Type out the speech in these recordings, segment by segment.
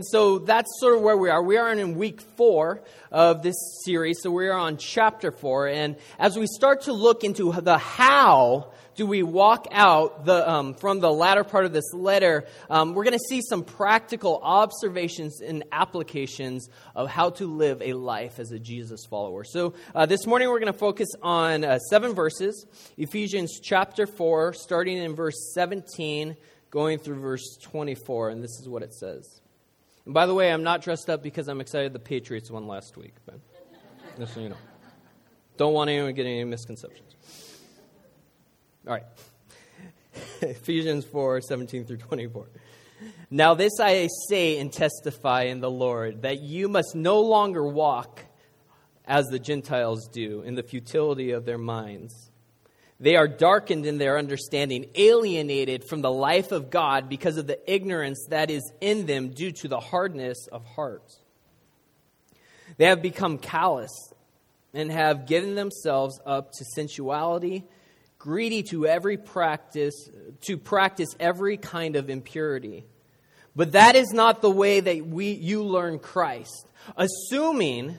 So that's sort of where we are. We are in week four of this series, so we are on chapter four. And as we start to look into the how do we walk out the, um, from the latter part of this letter, um, we're going to see some practical observations and applications of how to live a life as a Jesus follower. So uh, this morning we're going to focus on uh, seven verses, Ephesians chapter four, starting in verse 17, going through verse 24, and this is what it says. And by the way, I'm not dressed up because I'm excited the Patriots won last week, but just so you know. Don't want anyone to get any misconceptions. All right. Ephesians 4 17 through 24. Now, this I say and testify in the Lord that you must no longer walk as the Gentiles do in the futility of their minds. They are darkened in their understanding, alienated from the life of God because of the ignorance that is in them due to the hardness of heart. They have become callous and have given themselves up to sensuality, greedy to every practice, to practice every kind of impurity. But that is not the way that we, you learn Christ. Assuming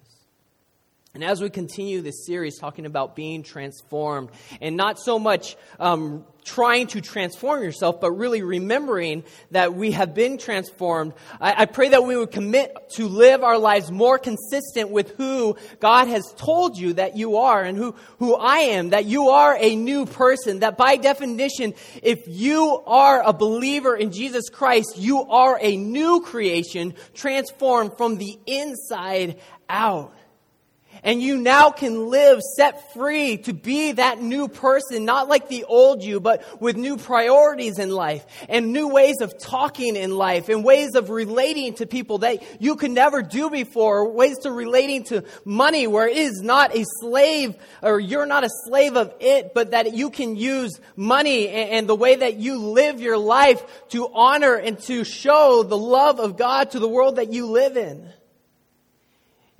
And as we continue this series talking about being transformed and not so much um, trying to transform yourself, but really remembering that we have been transformed, I, I pray that we would commit to live our lives more consistent with who God has told you that you are and who, who I am, that you are a new person, that by definition, if you are a believer in Jesus Christ, you are a new creation transformed from the inside out. And you now can live set free to be that new person, not like the old you, but with new priorities in life and new ways of talking in life and ways of relating to people that you could never do before, ways to relating to money where it is not a slave or you're not a slave of it, but that you can use money and the way that you live your life to honor and to show the love of God to the world that you live in.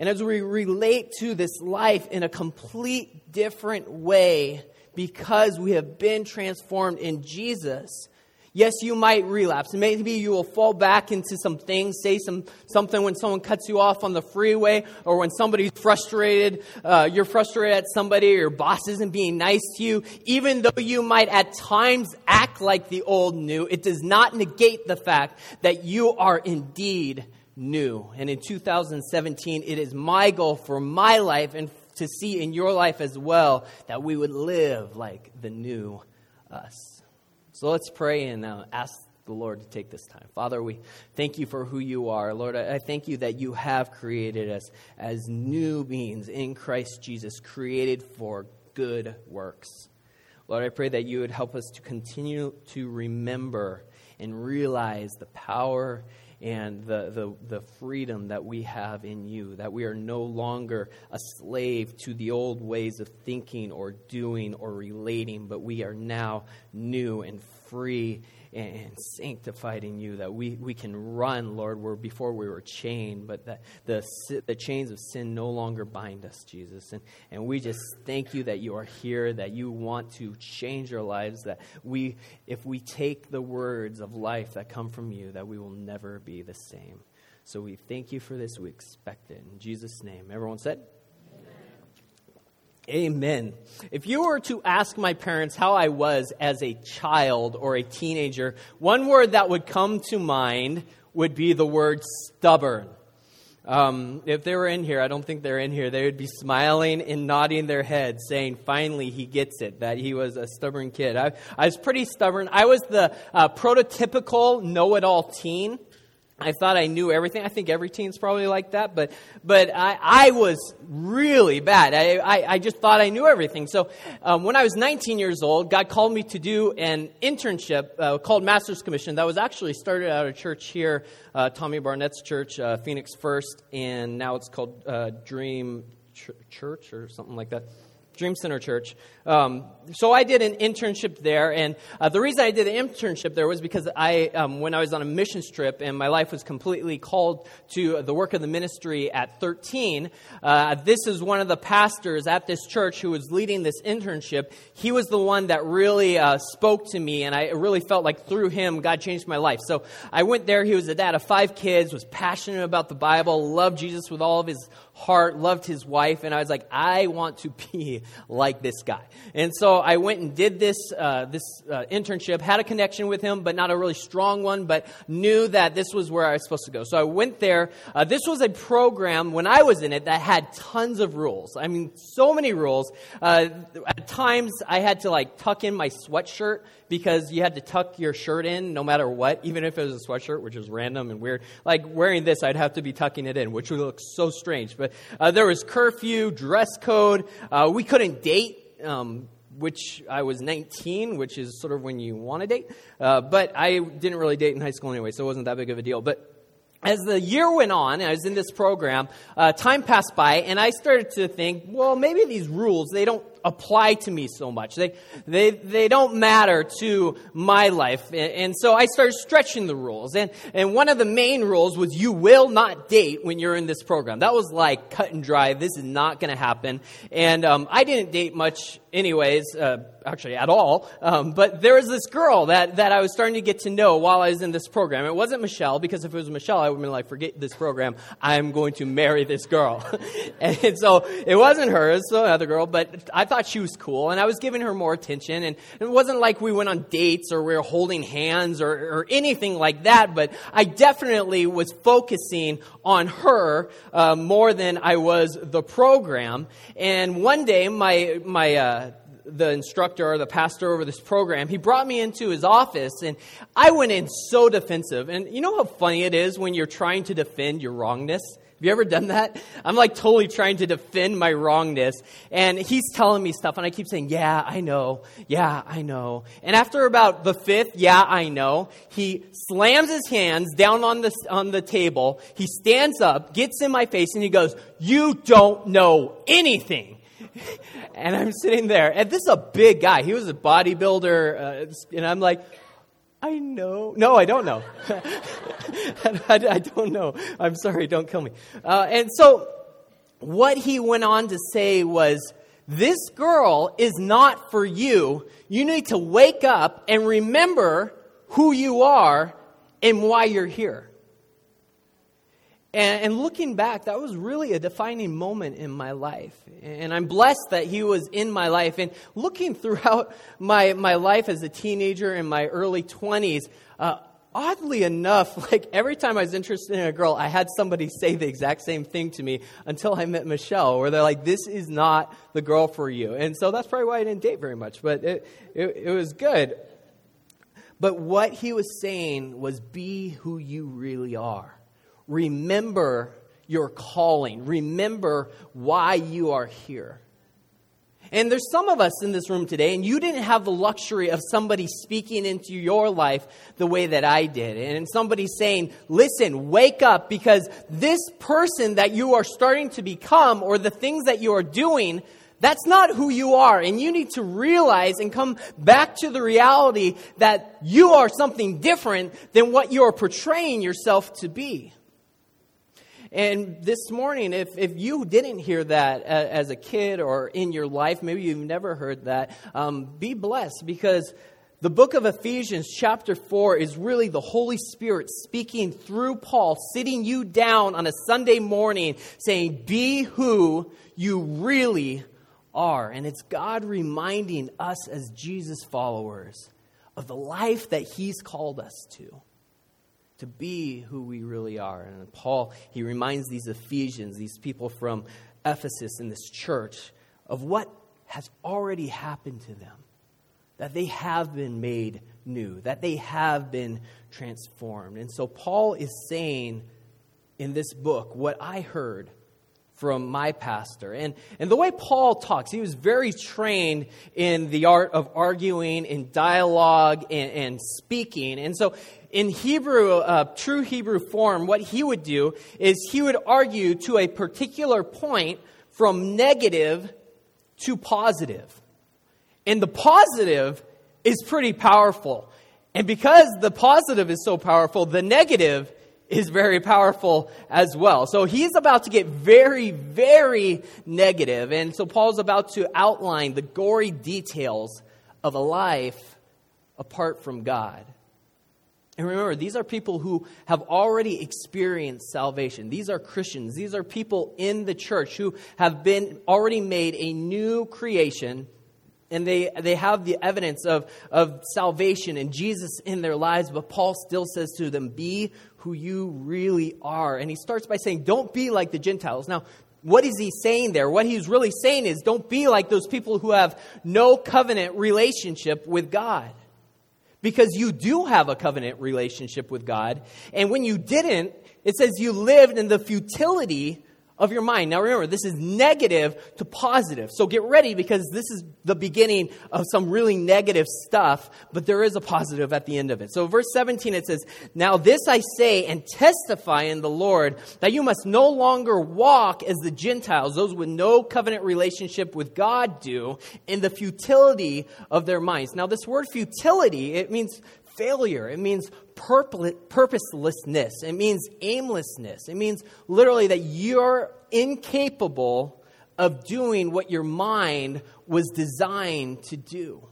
And as we relate to this life in a complete different way because we have been transformed in Jesus, yes, you might relapse. Maybe you will fall back into some things, say some, something when someone cuts you off on the freeway or when somebody's frustrated, uh, you're frustrated at somebody or your boss isn't being nice to you. Even though you might at times act like the old new, it does not negate the fact that you are indeed new. And in 2017, it is my goal for my life and to see in your life as well that we would live like the new us. So let's pray and uh, ask the Lord to take this time. Father, we thank you for who you are. Lord, I thank you that you have created us as new beings in Christ Jesus, created for good works. Lord, I pray that you would help us to continue to remember and realize the power and the, the, the freedom that we have in you, that we are no longer a slave to the old ways of thinking or doing or relating, but we are now new and free and sanctified in you, that we, we can run, Lord, where before we were chained, but that the, the chains of sin no longer bind us, Jesus. And, and we just thank you that you are here, that you want to change our lives, that we, if we take the words of life that come from you, that we will never be the same. So we thank you for this. We expect it. In Jesus' name. Everyone said? Amen. If you were to ask my parents how I was as a child or a teenager, one word that would come to mind would be the word stubborn. Um, if they were in here, I don't think they're in here, they would be smiling and nodding their heads, saying, finally, he gets it, that he was a stubborn kid. I, I was pretty stubborn. I was the uh, prototypical know it all teen I thought I knew everything. I think every teen's probably like that, but but I, I was really bad. I, I, I just thought I knew everything. So um, when I was 19 years old, God called me to do an internship uh, called Master's Commission. That was actually started at a church here, uh, Tommy Barnett's church, uh, Phoenix First, and now it's called uh, Dream Ch- Church or something like that. Dream Center Church. Um, so I did an internship there, and uh, the reason I did an internship there was because I, um, when I was on a missions trip and my life was completely called to the work of the ministry at 13, uh, this is one of the pastors at this church who was leading this internship. He was the one that really uh, spoke to me, and I really felt like through him, God changed my life. So I went there. He was a dad of five kids, was passionate about the Bible, loved Jesus with all of his heart, loved his wife, and I was like, I want to be like this guy. And so I went and did this uh, this uh, internship, had a connection with him, but not a really strong one, but knew that this was where I was supposed to go. So I went there. Uh, this was a program when I was in it that had tons of rules. I mean, so many rules. Uh, at times, I had to like tuck in my sweatshirt because you had to tuck your shirt in no matter what, even if it was a sweatshirt, which was random and weird. Like wearing this, I'd have to be tucking it in, which would look so strange. But uh, there was curfew, dress code. Uh, we couldn't date. Um, which I was 19, which is sort of when you want to date. Uh, but I didn't really date in high school anyway, so it wasn't that big of a deal. But as the year went on, I was in this program, uh, time passed by, and I started to think, well, maybe these rules, they don't apply to me so much. They, they, they don't matter to my life. And, and, so I started stretching the rules. And, and one of the main rules was you will not date when you're in this program. That was like cut and dry. This is not going to happen. And um, I didn't date much anyways, uh, actually at all. Um, but there was this girl that, that I was starting to get to know while I was in this program. It wasn't Michelle, because if it was Michelle, I would have been like, forget this program. I'm going to marry this girl. and so it wasn't her, it's the other girl, but I thought she was cool, and I was giving her more attention. And it wasn't like we went on dates or we were holding hands or, or anything like that, but I definitely was focusing on her uh, more than I was the program. And one day, my, my, uh, the instructor or the pastor over this program, he brought me into his office and I went in so defensive. And you know how funny it is when you're trying to defend your wrongness? Have you ever done that? I'm like totally trying to defend my wrongness. And he's telling me stuff, and I keep saying, Yeah, I know. Yeah, I know. And after about the fifth, Yeah, I know, he slams his hands down on the, on the table. He stands up, gets in my face, and he goes, You don't know anything. and I'm sitting there, and this is a big guy. He was a bodybuilder, uh, and I'm like, I know. No, I don't know. I, I, don't know. I'm sorry, don't kill me. Uh, and so, what he went on to say was, This girl is not for you. You need to wake up and remember who you are and why you're here. And, and, looking back, that was really a defining moment in my life. And I'm blessed that he was in my life. And looking throughout my, my life as a teenager in my early 20s, uh, oddly enough, like every time I was interested in a girl, I had somebody say the exact same thing to me until I met Michelle, where they're like, this is not the girl for you. And so that's probably why I didn't date very much, but it, it, it was good. But what he was saying was be who you really are remember your calling. Remember why you are here. And there's some of us in this room today, and you didn't have the luxury of somebody speaking into your life the way that I did. And somebody saying, listen, wake up because this person that you are starting to become or the things that you are doing, that's not who you are. And you need to realize and come back to the reality that you are something different than what you are portraying yourself to be. And this morning, if, if you didn't hear that as a kid or in your life, maybe you've never heard that, um, be blessed because the book of Ephesians, chapter 4, is really the Holy Spirit speaking through Paul, sitting you down on a Sunday morning, saying, Be who you really are. And it's God reminding us as Jesus followers of the life that He's called us to to be who we really are. And Paul, he reminds these Ephesians, these people from Ephesus in this church, of what has already happened to them. that they have been made new, that they have been transformed. And so Paul is saying in this book what I heard from my pastor. And, and the way Paul talks, he was very trained in the art of arguing, in dialogue, and, and speaking. And so in Hebrew, uh, true Hebrew form, what he would do is he would argue to a particular point from negative to positive. And the positive is pretty powerful. And because the positive is so powerful, the negative is very powerful as well. So he's about to get very, very negative. And so Paul's about to outline the gory details of a life apart from God. And remember, these are people who have already experienced salvation. These are Christians. These are people in the church who have been already made a new creation and they, they have the evidence of, of salvation and Jesus in their lives, but Paul still says to them, Be who you really are. And he starts by saying, Don't be like the Gentiles. Now, what is he saying there? What he's really saying is, Don't be like those people who have no covenant relationship with God. Because you do have a covenant relationship with God. And when you didn't, it says you lived in the futility of your mind. Now remember, this is negative to positive. So get ready because this is the beginning of some really negative stuff, but there is a positive at the end of it. So verse 17 it says, Now this I say and testify in the Lord that you must no longer walk as the Gentiles, those with no covenant relationship with God do, in the futility of their minds. Now this word futility, it means failure. It means purposelessness. It means aimlessness. It means literally that you're incapable of doing what your mind was designed to do.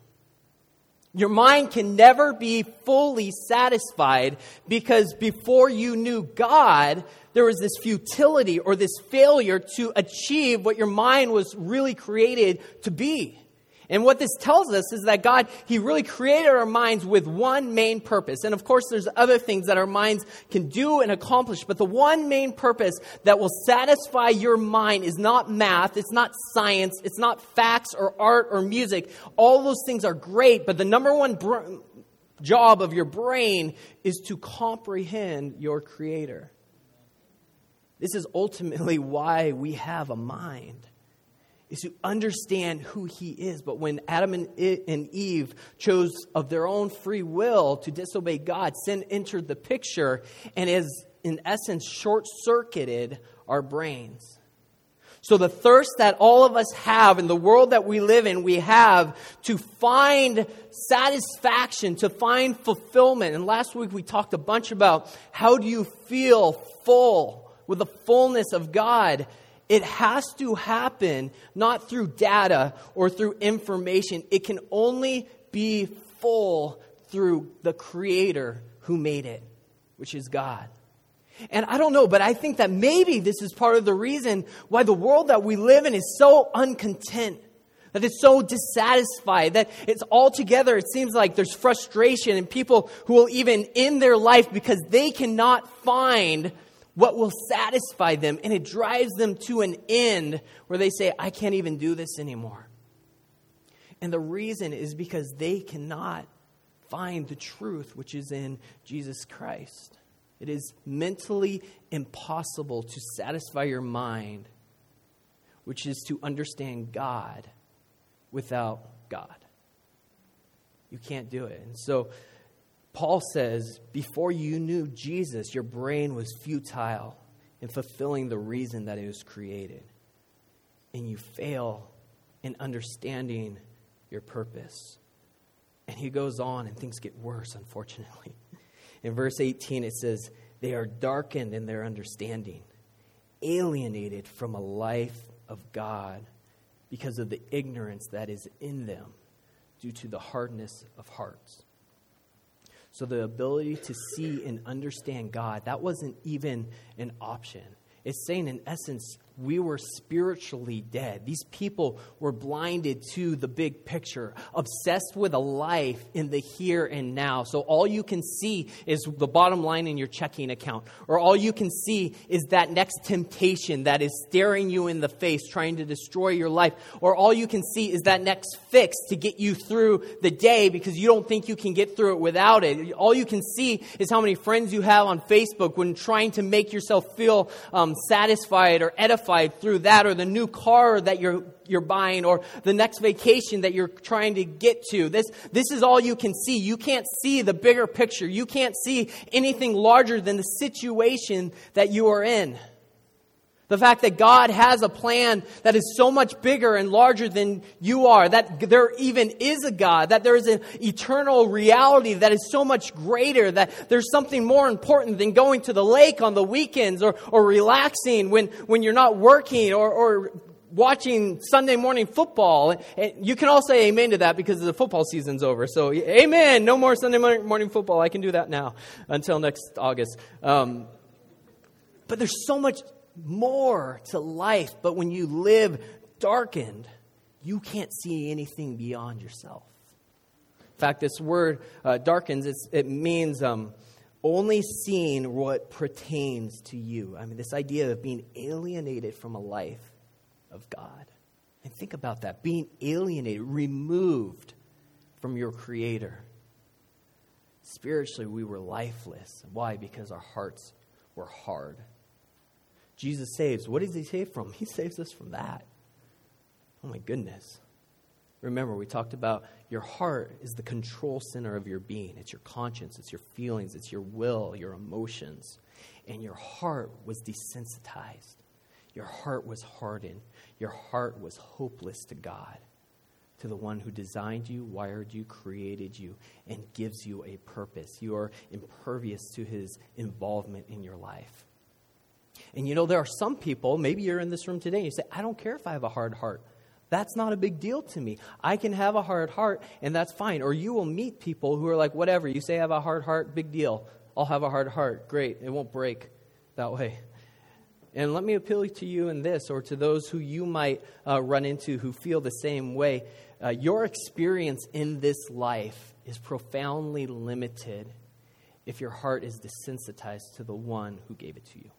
Your mind can never be fully satisfied because before you knew God, there was this futility or this failure to achieve what your mind was really created to be. And what this tells us is that God, He really created our minds with one main purpose. And of course, there's other things that our minds can do and accomplish, but the one main purpose that will satisfy your mind is not math, it's not science, it's not facts or art or music. All those things are great, but the number one br- job of your brain is to comprehend your Creator. This is ultimately why we have a mind is to understand who he is. But when Adam and Eve chose of their own free will to disobey God, sin entered the picture and is, in essence, short circuited our brains. So, the thirst that all of us have in the world that we live in, we have to find satisfaction, to find fulfillment. And last week we talked a bunch about how do you feel full with the fullness of God it has to happen not through data or through information. It can only be full through the Creator who made it, which is God. And I don't know, but I think that maybe this is part of the reason why the world that we live in is so uncontent. That it's so dissatisfied, that it's all together. It seems like there's frustration and people who will even end their life because they cannot find what will satisfy them, and it drives them to an end where they say, I can't even do this anymore. And the reason is because they cannot find the truth which is in Jesus Christ. It is mentally impossible to satisfy your mind, which is to understand God without God. You can't do it. And so Paul says, before you knew Jesus, your brain was futile in fulfilling the reason that it was created. And you fail in understanding your purpose. And he goes on, and things get worse, unfortunately. In verse 18, it says, They are darkened in their understanding, alienated from a life of God because of the ignorance that is in them due to the hardness of hearts. So the ability to see and understand God, that wasn't even an option. It's saying, in essence, we were spiritually dead. These people were blinded to the big picture, obsessed with a life in the here and now. So all you can see is the bottom line in your checking account, or all you can see is that next temptation that is staring you in the face, trying to destroy your life, or all you can see is that next fix to get you through the day because you don't think you can get through it without it. All you can see is how many friends you have on Facebook when trying to make yourself feel um, satisfied or edified through that or the new car that you're you're buying or the next vacation that you're trying to get to. This, this is all you can see. You can't see the bigger picture. You can't see anything larger than the situation that you are in. The fact that God has a plan that is so much bigger and larger than you are, that there even is a God, that there is an eternal reality that is so much greater, that there's something more important than going to the lake on the weekends or, or relaxing when, when you're not working or, or watching Sunday morning football. And you can all say amen to that because the football season's over. So, amen. No more Sunday morning football. I can do that now until next August. Um, but there's so much more to life, but when you live darkened, you can't see anything beyond yourself. In fact, this word uh, darkens, it means um, only seeing what pertains to you. I mean, this idea of being alienated from a life of God. And think about that being alienated, removed from your Creator. Spiritually, we were lifeless. Why? Because our hearts were hard. Jesus saves. What does he save from? He saves us from that. Oh my goodness. Remember, we talked about your heart is the control center of your being. It's your conscience, it's your feelings, it's your will, your emotions. And your heart was desensitized. Your heart was hardened. Your heart was hopeless to God, to the one who designed you, wired you, created you, and gives you a purpose. You are impervious to his involvement in your life. And you know, there are some people, maybe you're in this room today, and you say, I don't care if I have a hard heart. That's not a big deal to me. I can have a hard heart, and that's fine. Or you will meet people who are like, whatever, you say I have a hard heart, big deal. I'll have a hard heart. Great. It won't break that way. And let me appeal to you in this, or to those who you might uh, run into who feel the same way. Uh, your experience in this life is profoundly limited if your heart is desensitized to the one who gave it to you.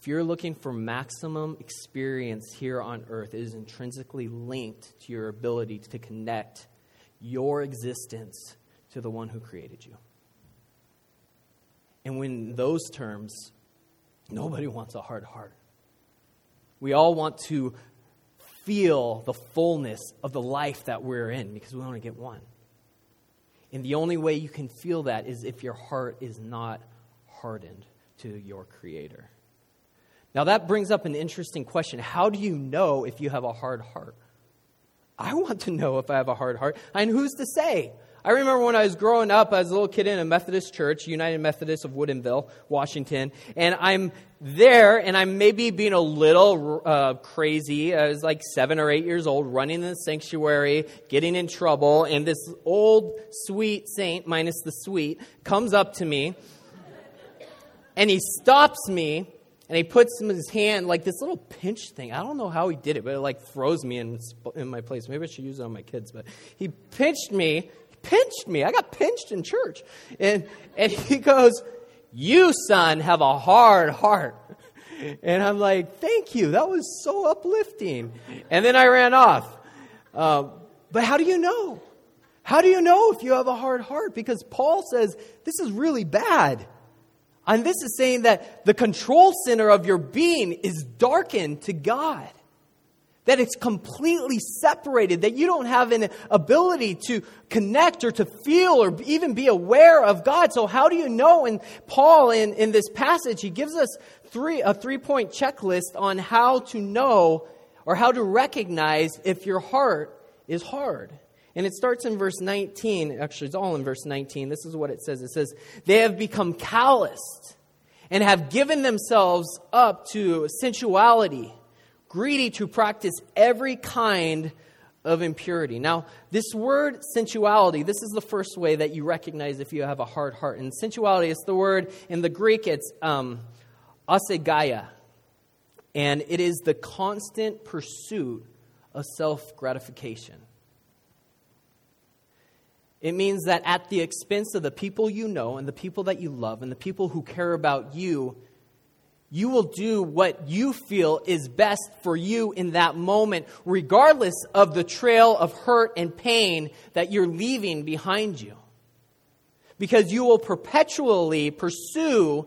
If you're looking for maximum experience here on earth, it is intrinsically linked to your ability to connect your existence to the one who created you. And when those terms, nobody wants a hard heart. We all want to feel the fullness of the life that we're in because we only get one. And the only way you can feel that is if your heart is not hardened to your Creator. Now, that brings up an interesting question. How do you know if you have a hard heart? I want to know if I have a hard heart. And who's to say? I remember when I was growing up as a little kid in a Methodist church, United Methodist of Woodinville, Washington, and I'm there and I'm maybe being a little uh, crazy. I was like seven or eight years old, running in the sanctuary, getting in trouble, and this old sweet saint, minus the sweet, comes up to me and he stops me and he puts his hand like this little pinch thing. I don't know how he did it, but it like froze me in, in my place. Maybe I should use it on my kids, but he pinched me, pinched me. I got pinched in church. And, and he goes, You, son, have a hard heart. And I'm like, Thank you. That was so uplifting. And then I ran off. Uh, but how do you know? How do you know if you have a hard heart? Because Paul says this is really bad. And this is saying that the control center of your being is darkened to God. That it's completely separated, that you don't have an ability to connect or to feel or even be aware of God. So, how do you know? And Paul, in, in this passage, he gives us three, a three point checklist on how to know or how to recognize if your heart is hard. And it starts in verse 19. Actually, it's all in verse 19. This is what it says it says, They have become calloused and have given themselves up to sensuality, greedy to practice every kind of impurity. Now, this word sensuality, this is the first way that you recognize if you have a hard heart. And sensuality is the word in the Greek, it's um, aselgeia, and it is the constant pursuit of self gratification. It means that at the expense of the people you know and the people that you love and the people who care about you, you will do what you feel is best for you in that moment, regardless of the trail of hurt and pain that you're leaving behind you. Because you will perpetually pursue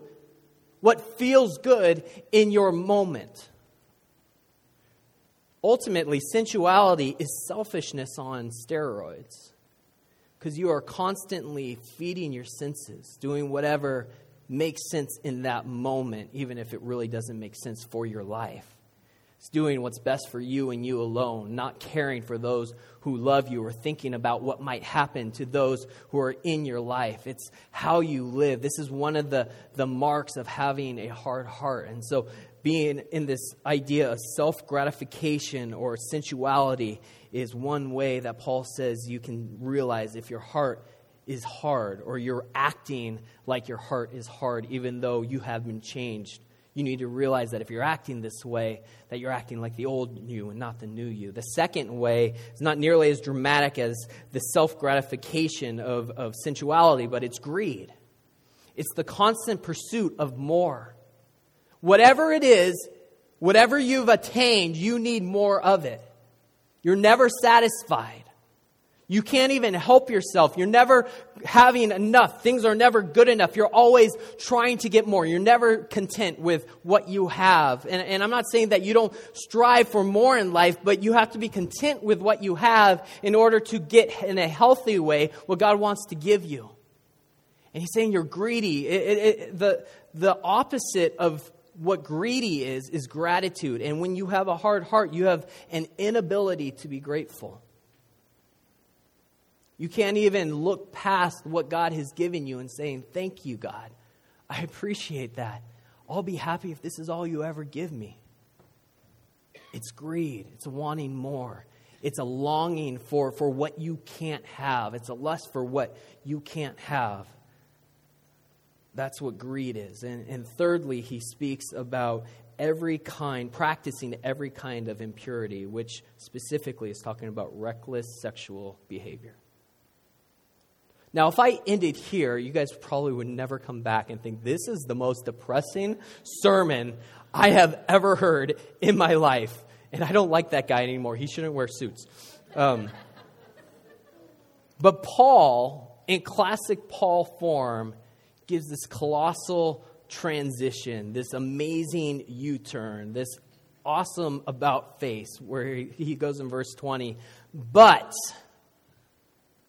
what feels good in your moment. Ultimately, sensuality is selfishness on steroids because you are constantly feeding your senses, doing whatever makes sense in that moment, even if it really doesn't make sense for your life. It's doing what's best for you and you alone, not caring for those who love you or thinking about what might happen to those who are in your life. It's how you live. This is one of the, the marks of having a hard heart. And so, being in this idea of self gratification or sensuality is one way that Paul says you can realize if your heart is hard or you're acting like your heart is hard even though you have been changed. You need to realize that if you're acting this way, that you're acting like the old you and not the new you. The second way is not nearly as dramatic as the self gratification of, of sensuality, but it's greed. It's the constant pursuit of more. Whatever it is, whatever you've attained, you need more of it. You're never satisfied. You can't even help yourself. You're never having enough. Things are never good enough. You're always trying to get more. You're never content with what you have. And, and, I'm not saying that you don't strive for more in life, but you have to be content with what you have in order to get in a healthy way what God wants to give you. And He's saying you're greedy. It, it, it, the, the opposite of what greedy is, is gratitude. And when you have a hard heart, you have an inability to be grateful. You can't even look past what God has given you and saying, Thank you, God. I appreciate that. I'll be happy if this is all you ever give me. It's greed, it's wanting more. It's a longing for, for what you can't have. It's a lust for what you can't have. That's what greed is. And, and thirdly, he speaks about every kind, practicing every kind of impurity, which specifically is talking about reckless sexual behavior. Now, if I ended here, you guys probably would never come back and think this is the most depressing sermon I have ever heard in my life. And I don't like that guy anymore. He shouldn't wear suits. Um, but Paul, in classic Paul form, gives this colossal transition, this amazing U turn, this awesome about face, where he goes in verse 20. But,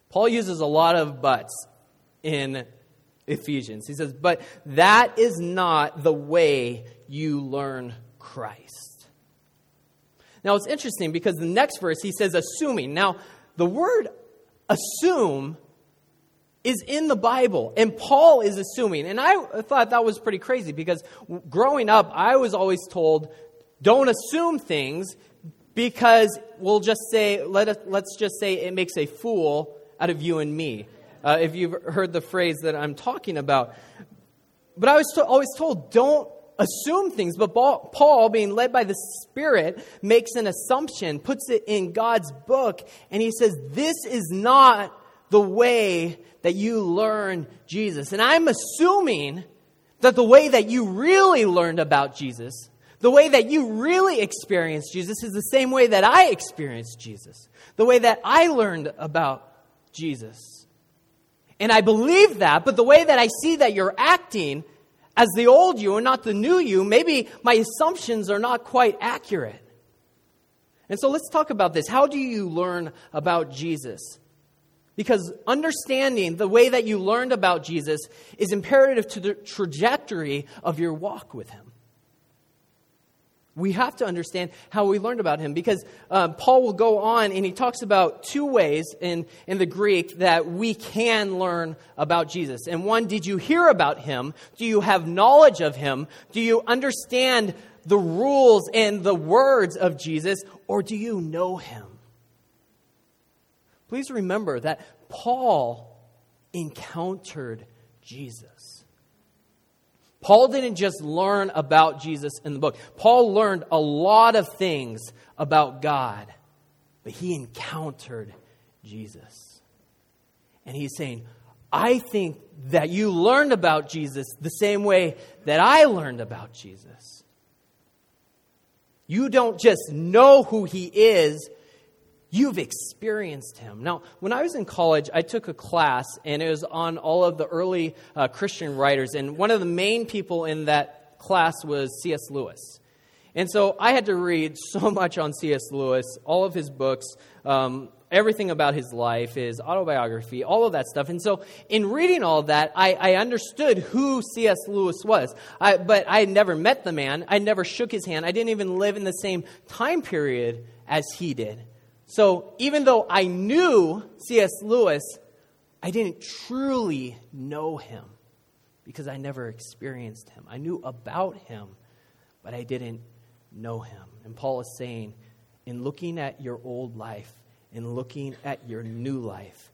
Paul uses a lot of buts in Ephesians. He says, But that is not the way you learn Christ. Now, it's interesting because the next verse he says, assuming. Now, the word assume is in the Bible. And Paul is assuming. And I thought that was pretty crazy because growing up, I was always told, don't assume things because we'll just say, let us, let's just say it makes a fool out of you and me. Uh, if you've heard the phrase that I'm talking about. But I was to, always told, don't assume things. But Paul, being led by the Spirit, makes an assumption, puts it in God's book, and he says, This is not the way that you learn Jesus. And I'm assuming that the way that you really learned about Jesus, the way that you really experienced Jesus, is the same way that I experienced Jesus, the way that I learned about Jesus. And I believe that, but the way that I see that you're acting as the old you and not the new you, maybe my assumptions are not quite accurate. And so let's talk about this. How do you learn about Jesus? Because understanding the way that you learned about Jesus is imperative to the trajectory of your walk with Him. We have to understand how we learned about him because uh, Paul will go on and he talks about two ways in, in the Greek that we can learn about Jesus. And one, did you hear about him? Do you have knowledge of him? Do you understand the rules and the words of Jesus? Or do you know him? Please remember that Paul encountered Jesus. Paul didn't just learn about Jesus in the book. Paul learned a lot of things about God, but he encountered Jesus. And he's saying, I think that you learned about Jesus the same way that I learned about Jesus. You don't just know who he is, You've experienced him. Now, when I was in college, I took a class, and it was on all of the early uh, Christian writers. And one of the main people in that class was C.S. Lewis. And so I had to read so much on C.S. Lewis, all of his books, um, everything about his life, his autobiography, all of that stuff. And so in reading all that, I, I understood who C.S. Lewis was. I, but I had never met the man, I never shook his hand, I didn't even live in the same time period as he did. So even though I knew C.S. Lewis, I didn't truly know him because I never experienced him. I knew about him, but I didn't know him. And Paul is saying, in looking at your old life, in looking at your new life,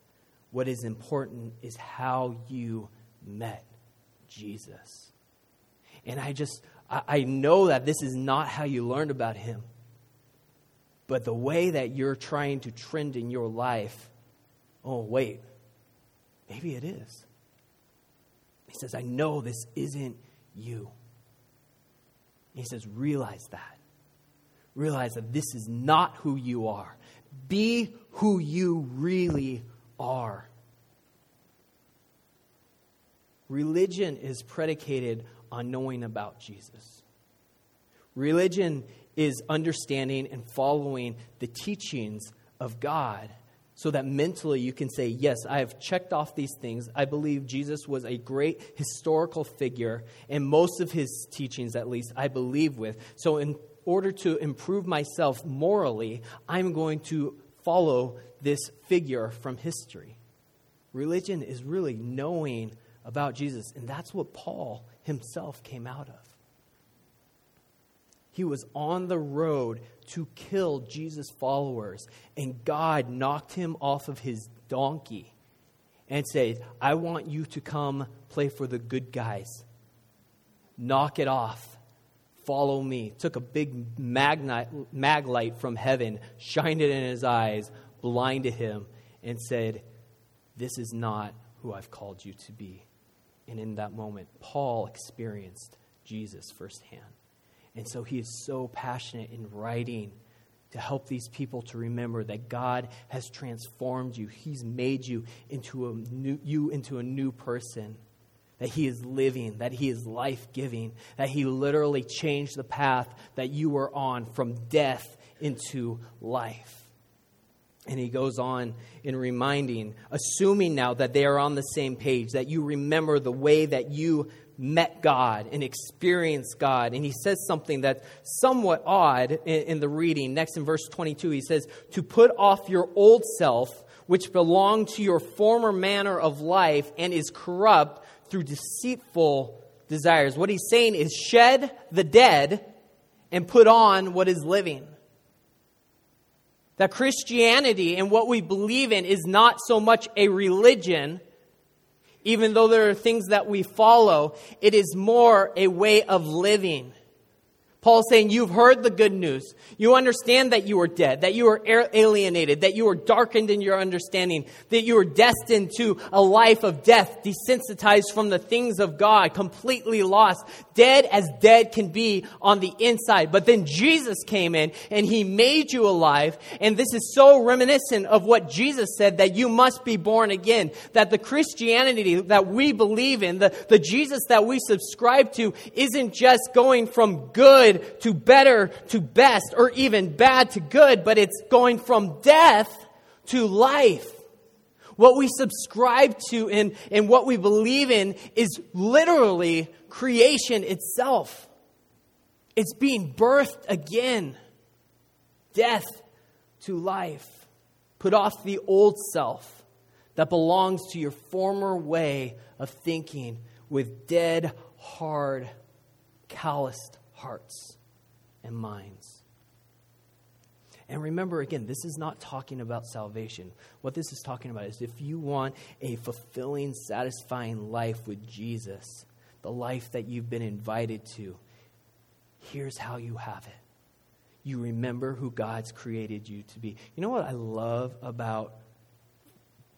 what is important is how you met Jesus. And I just, I, know that this is not how you learned about him. But the way that you're trying to trend in your life, oh, wait, maybe it is. He says, I know this isn't you. He says, realize that. Realize that this is not who you are. Be who you really are. Religion is predicated on knowing about Jesus. Religion is understanding and following the teachings of God so that mentally you can say, Yes, I have checked off these things. I believe Jesus was a great historical figure, and most of his teachings, at least, I believe with. So, in order to improve myself morally, I'm going to follow this figure from history. Religion is really knowing about Jesus, and that's what Paul himself came out of. He was on the road to kill Jesus' followers, and God knocked him off of his donkey and said, I want you to come play for the good guys. Knock it off. Follow me. Took a big mag light from heaven, shined it in his eyes, blinded him, and said, This is not who I've called you to be. And in that moment, Paul experienced Jesus firsthand. And so he is so passionate in writing to help these people to remember that God has transformed you. He's made you into a new, you into a new person. That he is living, that he is life giving, that he literally changed the path that you were on from death into life. And he goes on in reminding, assuming now that they are on the same page, that you remember the way that you met God and experienced God. And he says something that's somewhat odd in, in, the reading. Next in verse 22, he says, To put off your old self, which belonged to your former manner of life and is corrupt through deceitful desires. What he's saying is shed the dead and put on what is living. That Christianity and what we believe in is not so much a religion even though there are things that we follow, it is more a way of living. Paul's saying, You've heard the good news. You understand that you are dead, that you are alienated, that you are darkened in your understanding, that you are destined to a life of death, desensitized from the things of God, completely lost, dead as dead can be on the inside. But then Jesus came in and he made you alive. And this is so reminiscent of what Jesus said that you must be born again, that the Christianity that we believe in, the, the Jesus that we subscribe to, isn't just going from good good to better to best, or even bad to good, but it's going from death to life. What we subscribe to and, and what we believe in is literally creation itself. It's being birthed again. Death to life. Put off the old self that belongs to your former way of thinking with dead, hard, calloused hearts and minds. And remember, again, this is not talking about salvation. What this is talking about is if you want a fulfilling, satisfying life with Jesus, the life that you've been invited to, here's how you have it. You remember who God's created you to be. You know what I love about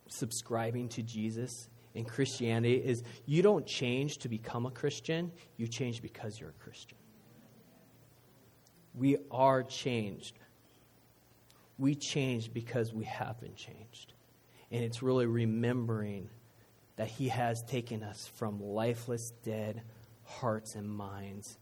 subscribing to Jesus in Christianity is you don't change to become a Christian, you change because you're a Christian. We are changed. We change because we have been changed. And it's really remembering that He has taken us from lifeless, dead hearts and minds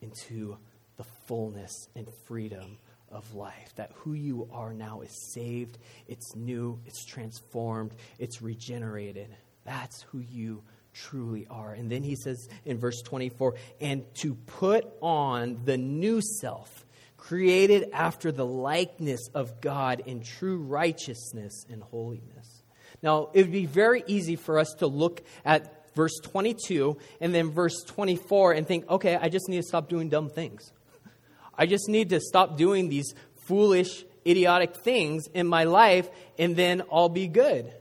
into the fullness and freedom of life. That who you are now is saved, it's new, it's transformed, it's regenerated. That's who you truly are. And then he says in verse 24, and to put on the new self, created after the likeness of God in true righteousness and holiness. Now, it would be very easy for us to look at verse 22 and then verse 24 and think, okay, I just need to stop doing dumb things. I just need to stop doing these foolish, idiotic things in my life, and then I'll be good.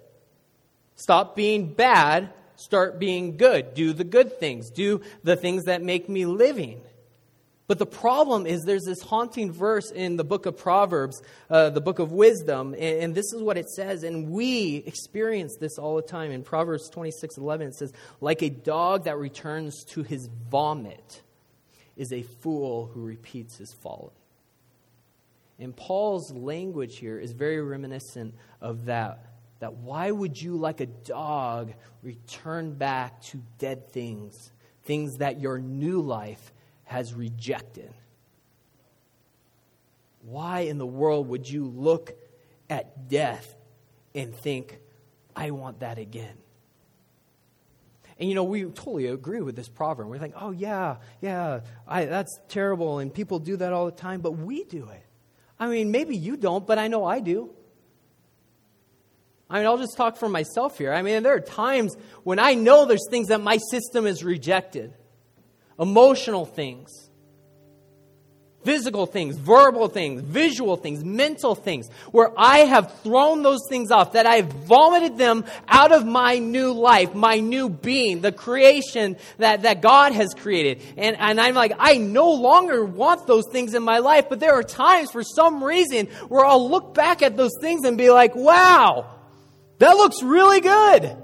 Stop being bad, start being good. Do the good things, do the things that make me living. But the problem is there's this haunting verse in the book of Proverbs, uh, the book of wisdom, and, and, this is what it says, and we experience this all the time. In Proverbs 26 11, it says, Like a dog that returns to his vomit is a fool who repeats his folly. And Paul's language here is very reminiscent of that. That why would you, like a dog, return back to dead things, things that your new life has rejected? Why in the world would you look at death and think, I want that again? And you know, we totally agree with this proverb. We're like, oh, yeah, yeah, I, that's terrible. And people do that all the time, but we do it. I mean, maybe you don't, but I know I do. I mean, I'll just talk for myself here. I mean, there are times when I know there's things that my system has rejected emotional things, physical things, verbal things, visual things, mental things, where I have thrown those things off, that I have vomited them out of my new life, my new being, the creation that, that God has created. And, and I'm like, I no longer want those things in my life, but there are times for some reason where I'll look back at those things and be like, wow, that looks really good.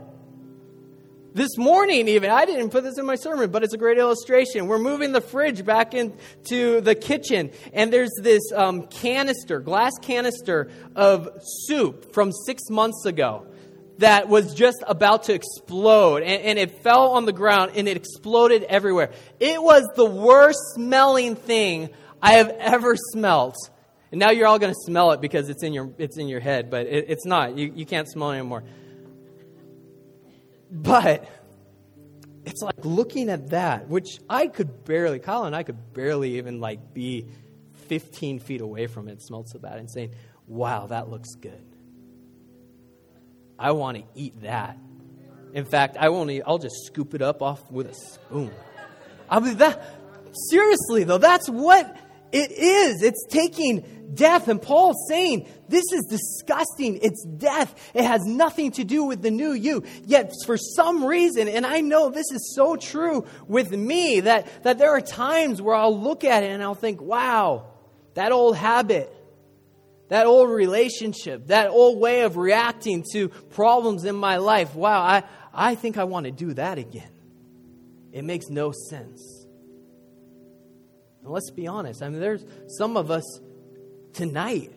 This morning, even, I didn't put this in my sermon, but it's a great illustration. We're moving the fridge back into the kitchen, and there's this um, canister, glass canister of soup from six months ago that was just about to explode, and, and it fell on the ground and it exploded everywhere. It was the worst smelling thing I have ever smelt. And now you're all going to smell it because it's in your, it's in your head, but it, it's not. You, you can't smell it anymore. But it's like looking at that, which I could barely, Kyle and I could barely even like be 15 feet away from it, smelled so bad, and saying, wow, that looks good. I want to eat that. In fact, I won't eat, I'll just scoop it up off with a spoon. I'll be that, seriously though, that's what it is. It's taking death. And Paul's saying, this is disgusting. It's death. It has nothing to do with the new you. Yet, for some reason, and I know this is so true with me, that, that there are times where I'll look at it and I'll think, wow, that old habit, that old relationship, that old way of reacting to problems in my life, wow, I, I think I want to do that again. It makes no sense. And let's be honest. I mean, there's some of us tonight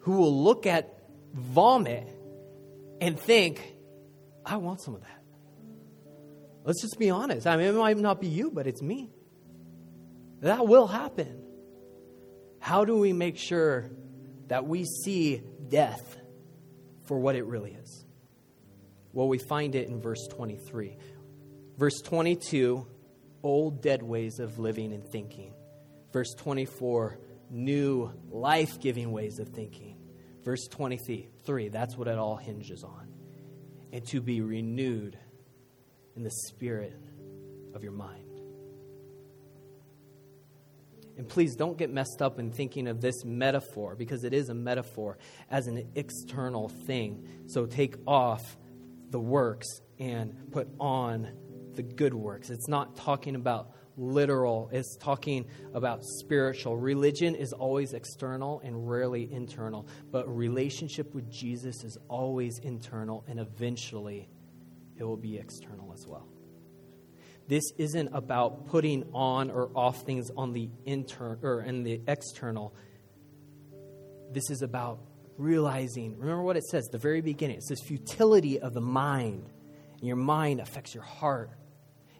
who will look at vomit and think, I want some of that. Let's just be honest. I mean, it might not be you, but it's me. That will happen. How do we make sure that we see death for what it really is? Well, we find it in verse 23. Verse 22 old dead ways of living and thinking. Verse 24 new life giving ways of thinking. Verse 23, that's what it all hinges on. And to be renewed in the spirit of your mind. And please don't get messed up in thinking of this metaphor, because it is a metaphor, as an external thing. So take off the works and put on the good works. It's not talking about literal, it's talking about spiritual. Religion is always external and rarely internal, but relationship with Jesus is always internal and eventually it will be external as well. This isn't about putting on or off things on the intern or in the external. This is about realizing, remember what it says the very beginning. It says futility of the mind. And your mind affects your heart.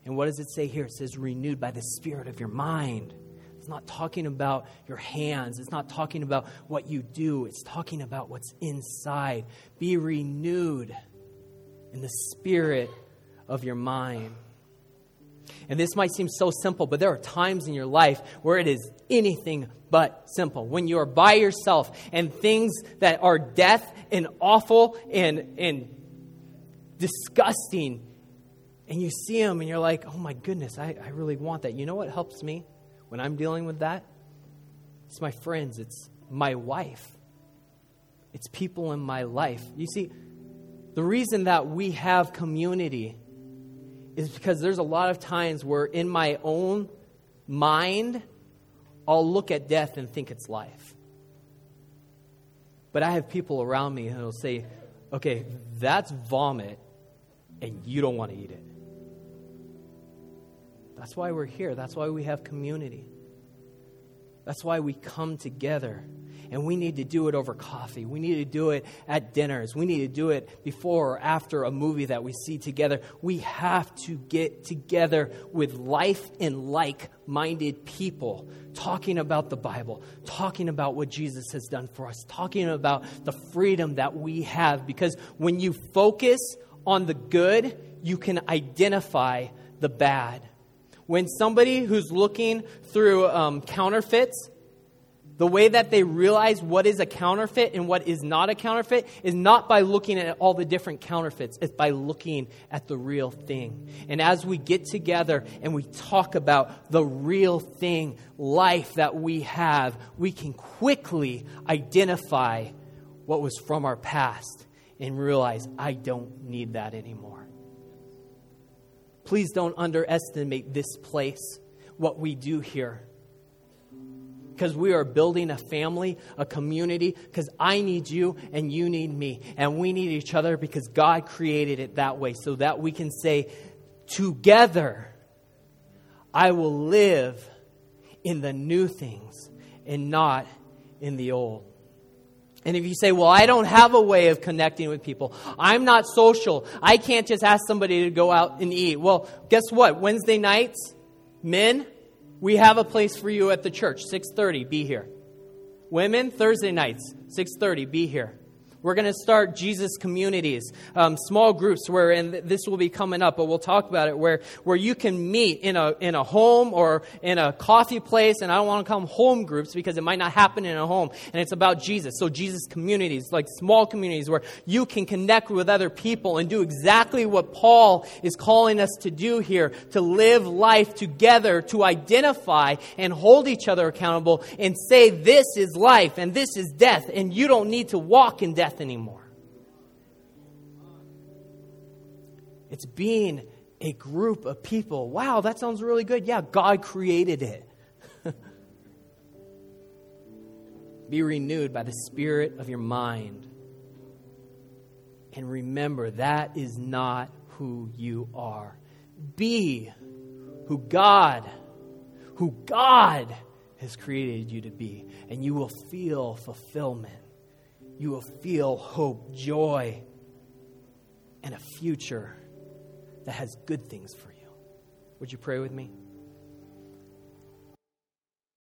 And what does it say here? It says renewed by the spirit of your mind. It's not talking about your hands. It's not talking about what you do. It's talking about what's inside. Be renewed in the spirit of your mind. And this might seem so simple, but there are times in your life where it is anything but simple. When you are by yourself and things that are death and awful and, and disgusting, and you see them and you're like, oh my goodness, I, I really want that. You know what helps me when I'm dealing with that? It's my friends, it's my wife, it's people in my life. You see, the reason that we have community is because there's a lot of times where in my own mind, I'll look at death and think it's life. But I have people around me who will say, okay, that's vomit, and you don't want to eat it. That's why we're here. That's why we have community. That's why we come together. And we need to do it over coffee. We need to do it at dinners. We need to do it before or after a movie that we see together. We have to get together with life and like minded people, talking about the Bible, talking about what Jesus has done for us, talking about the freedom that we have. Because when you focus on the good, you can identify the bad. When somebody who's looking through um, counterfeits, the way that they realize what is a counterfeit and what is not a counterfeit is not by looking at all the different counterfeits, it's by looking at the real thing. And as we get together and we talk about the real thing, life that we have, we can quickly identify what was from our past and realize I don't need that anymore. Please don't underestimate this place, what we do here. Because we are building a family, a community, because I need you and you need me. And we need each other because God created it that way so that we can say, together, I will live in the new things and not in the old. And if you say, well, I don't have a way of connecting with people, I'm not social, I can't just ask somebody to go out and eat. Well, guess what? Wednesday nights, men, we have a place for you at the church, 6:30, be here. Women, Thursday nights, 6:30, be here. We're going to start Jesus communities, um, small groups where, and this will be coming up, but we'll talk about it, where, where you can meet in a, in a home or in a coffee place. And I don't want to call them home groups because it might not happen in a home. And it's about Jesus. So Jesus communities, like small communities where you can connect with other people and do exactly what Paul is calling us to do here, to live life together, to identify and hold each other accountable and say this is life and this is death and you don't need to walk in death death anymore. It's being a group of people. Wow, that sounds really good. Yeah, God created it. Be renewed by the spirit of your mind. And remember, that is not who you are. Be who God, who God has created you to be, and you will feel fulfillment you will feel hope, joy, and a future that has good things for you. Would you pray with me?